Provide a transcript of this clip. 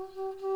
Mm-hmm.